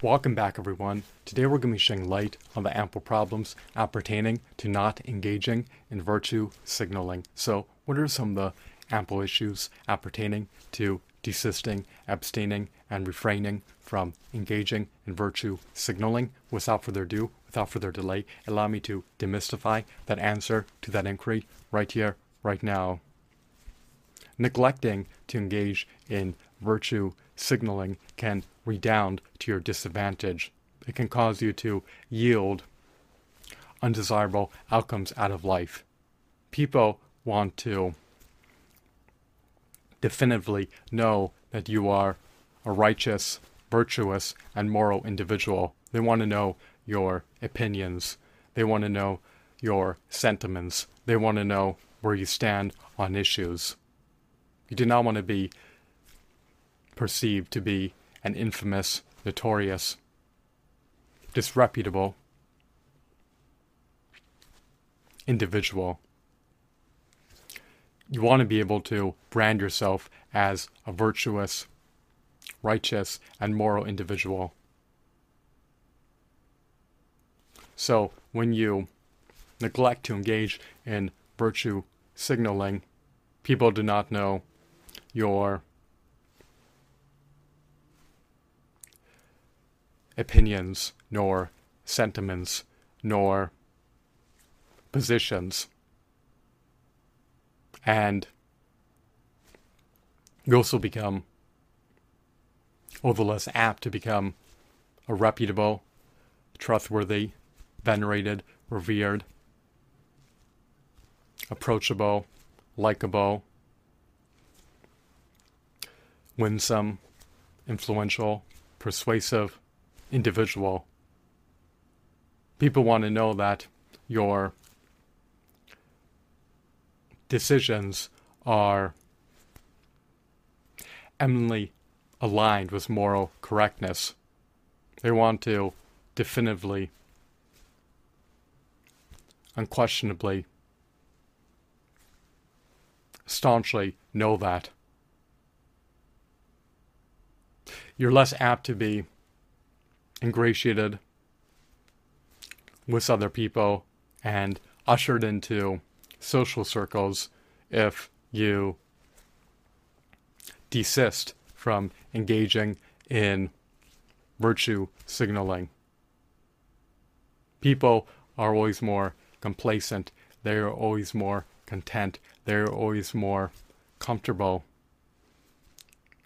Welcome back, everyone. Today we're going to be shedding light on the ample problems appertaining to not engaging in virtue signaling. So, what are some of the ample issues appertaining to desisting, abstaining, and refraining from engaging in virtue signaling? Without further ado, without further delay, allow me to demystify that answer to that inquiry right here, right now. Neglecting to engage in virtue signaling can redound to your disadvantage. It can cause you to yield undesirable outcomes out of life. People want to definitively know that you are a righteous, virtuous, and moral individual. They want to know your opinions. They want to know your sentiments. They want to know where you stand on issues. You do not want to be perceived to be an infamous, notorious, disreputable individual. You want to be able to brand yourself as a virtuous, righteous, and moral individual. So when you neglect to engage in virtue signaling, people do not know your opinions, nor sentiments, nor positions. And you also become all the less apt to become a reputable, trustworthy, venerated, revered, approachable, likable, winsome, influential, persuasive, individual. People want to know that your decisions are eminently aligned with moral correctness. They want to definitively, unquestionably, staunchly know that. You're less apt to be ingratiated with other people and ushered into social circles if you desist from engaging in virtue signaling. People are always more complacent, they are always more content, they're always more comfortable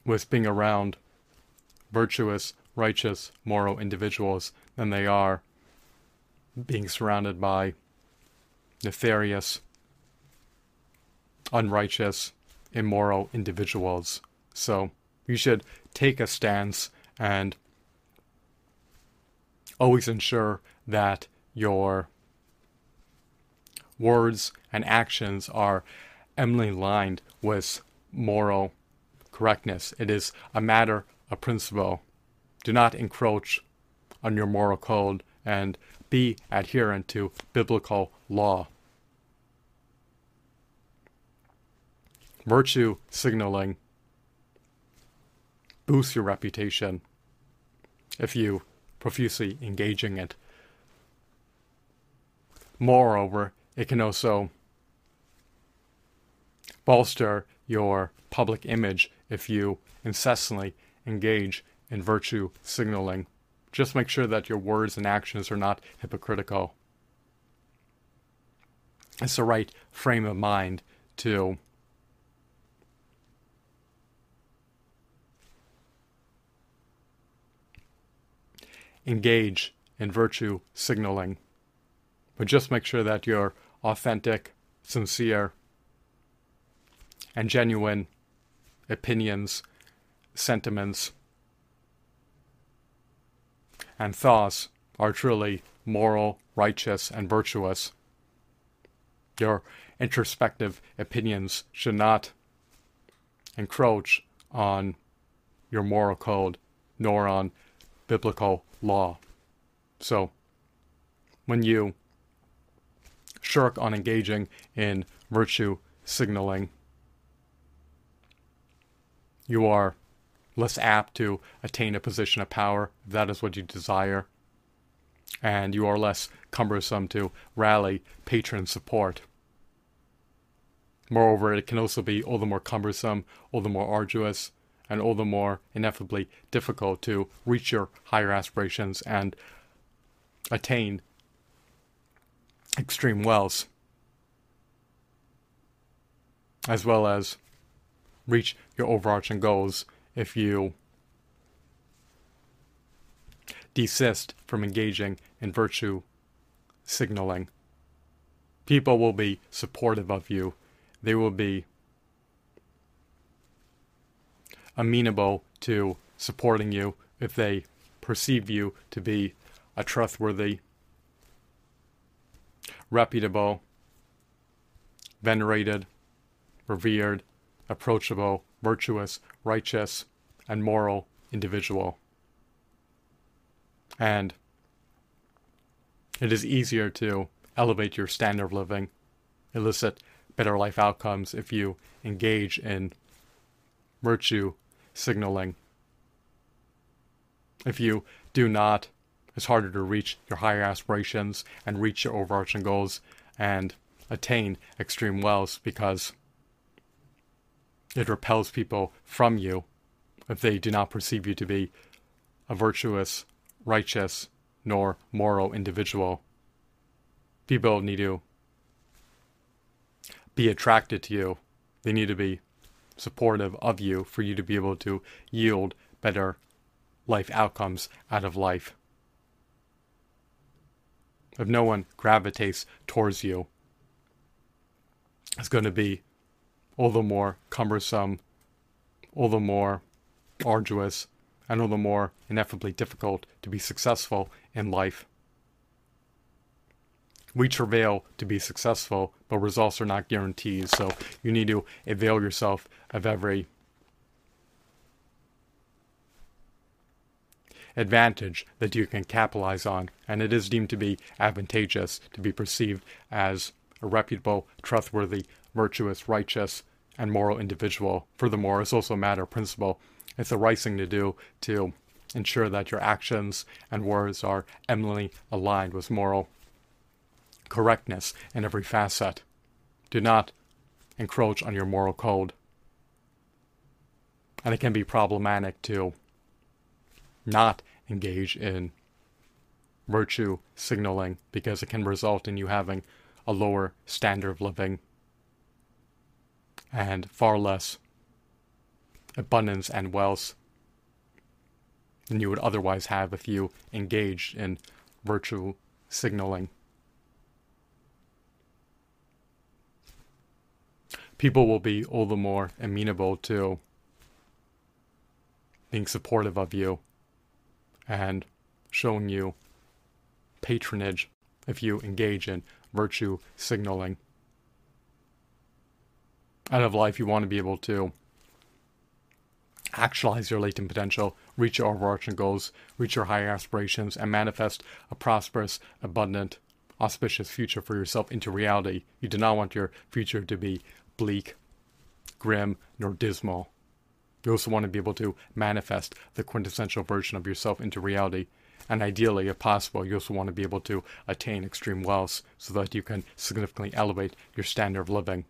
with being around virtuous, righteous, moral individuals than they are being surrounded by nefarious, unrighteous, immoral individuals. So you should take a stance and always ensure that your words and actions are eminently lined with moral correctness. It is a matter of principle do not encroach on your moral code and be adherent to biblical law. Virtue signaling boosts your reputation if you profusely engage in it. Moreover, it can also bolster your public image if you incessantly engage in virtue signaling. Just make sure that your words and actions are not hypocritical. It's the right frame of mind to engage in virtue signaling. But just make sure that your authentic, sincere, and genuine opinions, sentiments, and thoughts are truly moral, righteous, and virtuous. Your introspective opinions should not encroach on your moral code nor on biblical law. So, when you shirk on engaging in virtue signaling, you are less apt to attain a position of power if that is what you desire. And you are less cumbersome to rally patron support. Moreover, it can also be all the more cumbersome, all the more arduous, and all the more ineffably difficult to reach your higher aspirations and attain extreme wealth, as well as reach your overarching goals if you desist from engaging in virtue signaling. People will be supportive of you. They will be amenable to supporting you if they perceive you to be a trustworthy, reputable, venerated, revered, approachable, virtuous, righteous, and moral individual. And it is easier to elevate your standard of living, elicit better life outcomes if you engage in virtue signaling. If you do not, it's harder to reach your higher aspirations and reach your overarching goals and attain extreme wealth because it repels people from you if they do not perceive you to be a virtuous, righteous, nor moral individual. People need to be attracted to you. They need to be supportive of you for you to be able to yield better life outcomes out of life. If no one gravitates towards you, it's going to be all the more cumbersome, all the more arduous, and all the more ineffably difficult to be successful in life. We travail to be successful, but results are not guaranteed, so you need to avail yourself of every advantage that you can capitalize on, and it is deemed to be advantageous to be perceived as a reputable, trustworthy, virtuous, righteous, and moral individual. Furthermore, it's also a matter of principle. It's the right thing to do to ensure that your actions and words are eminently aligned with moral correctness in every facet. Do not encroach on your moral code. And it can be problematic to not engage in virtue signaling because it can result in you having a lower standard of living and far less abundance and wealth than you would otherwise have if you engaged in virtue signaling. people will be all the more amenable to being supportive of you and showing you patronage if you engage in virtue signaling. Out of life, you want to be able to actualize your latent potential, reach your overarching goals, reach your higher aspirations, and manifest a prosperous, abundant, auspicious future for yourself into reality. You do not want your future to be bleak, grim, nor dismal. You also want to be able to manifest the quintessential version of yourself into reality. And ideally, if possible, you also want to be able to attain extreme wealth so that you can significantly elevate your standard of living.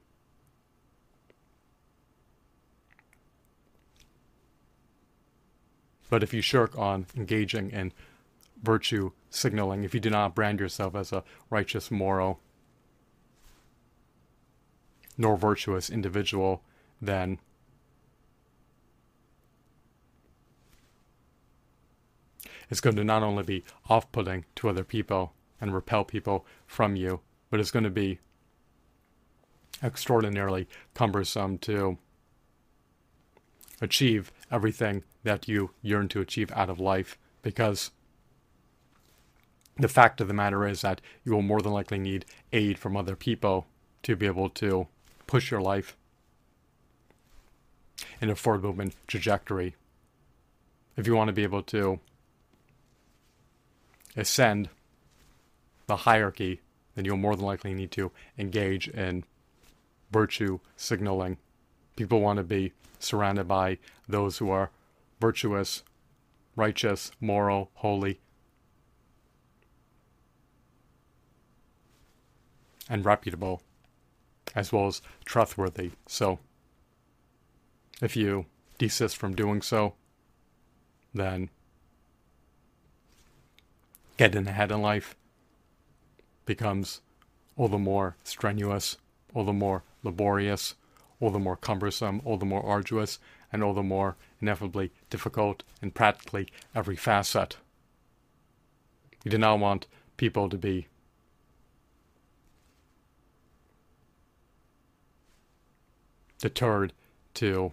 But if you shirk on engaging in virtue signaling, if you do not brand yourself as a righteous, moral, nor virtuous individual, then it's going to not only be off putting to other people and repel people from you, but it's going to be extraordinarily cumbersome to achieve everything that you yearn to achieve out of life because the fact of the matter is that you will more than likely need aid from other people to be able to push your life in a forward movement trajectory. If you want to be able to ascend the hierarchy, then you'll more than likely need to engage in virtue signaling. People want to be surrounded by those who are virtuous, righteous, moral, holy, and reputable, as well as trustworthy. So, if you desist from doing so, then getting ahead in life becomes all the more strenuous, all the more laborious, all the more cumbersome, all the more arduous, and all the more ineffably difficult in practically every facet. We do not want people to be deterred to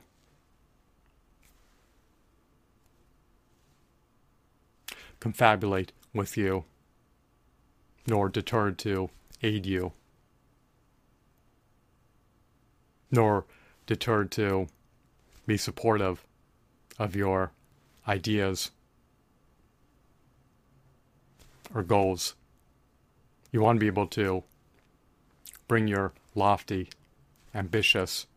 confabulate with you, nor deterred to aid you, nor deterred to be supportive of your ideas or goals. You want to be able to bring your lofty, ambitious,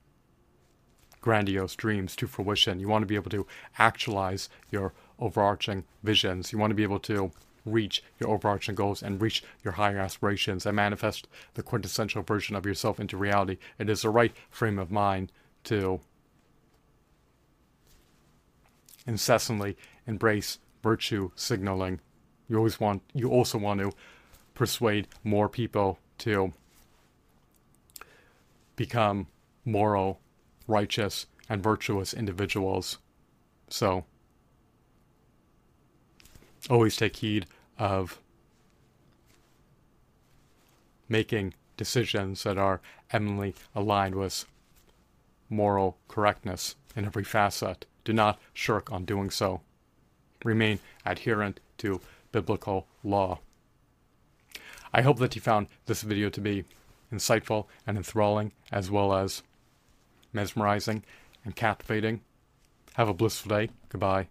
grandiose dreams to fruition. You want to be able to actualize your overarching visions. You want to be able to reach your overarching goals and reach your higher aspirations and manifest the quintessential version of yourself into reality. It is the right frame of mind to incessantly embrace virtue signaling. You always want you also want to persuade more people to become moral, righteous, and virtuous individuals. So always take heed of making decisions that are eminently aligned with moral correctness in every facet. Do not shirk on doing so. Remain adherent to biblical law. I hope that you found this video to be insightful and enthralling, as well as mesmerizing and captivating. Have a blissful day. Goodbye.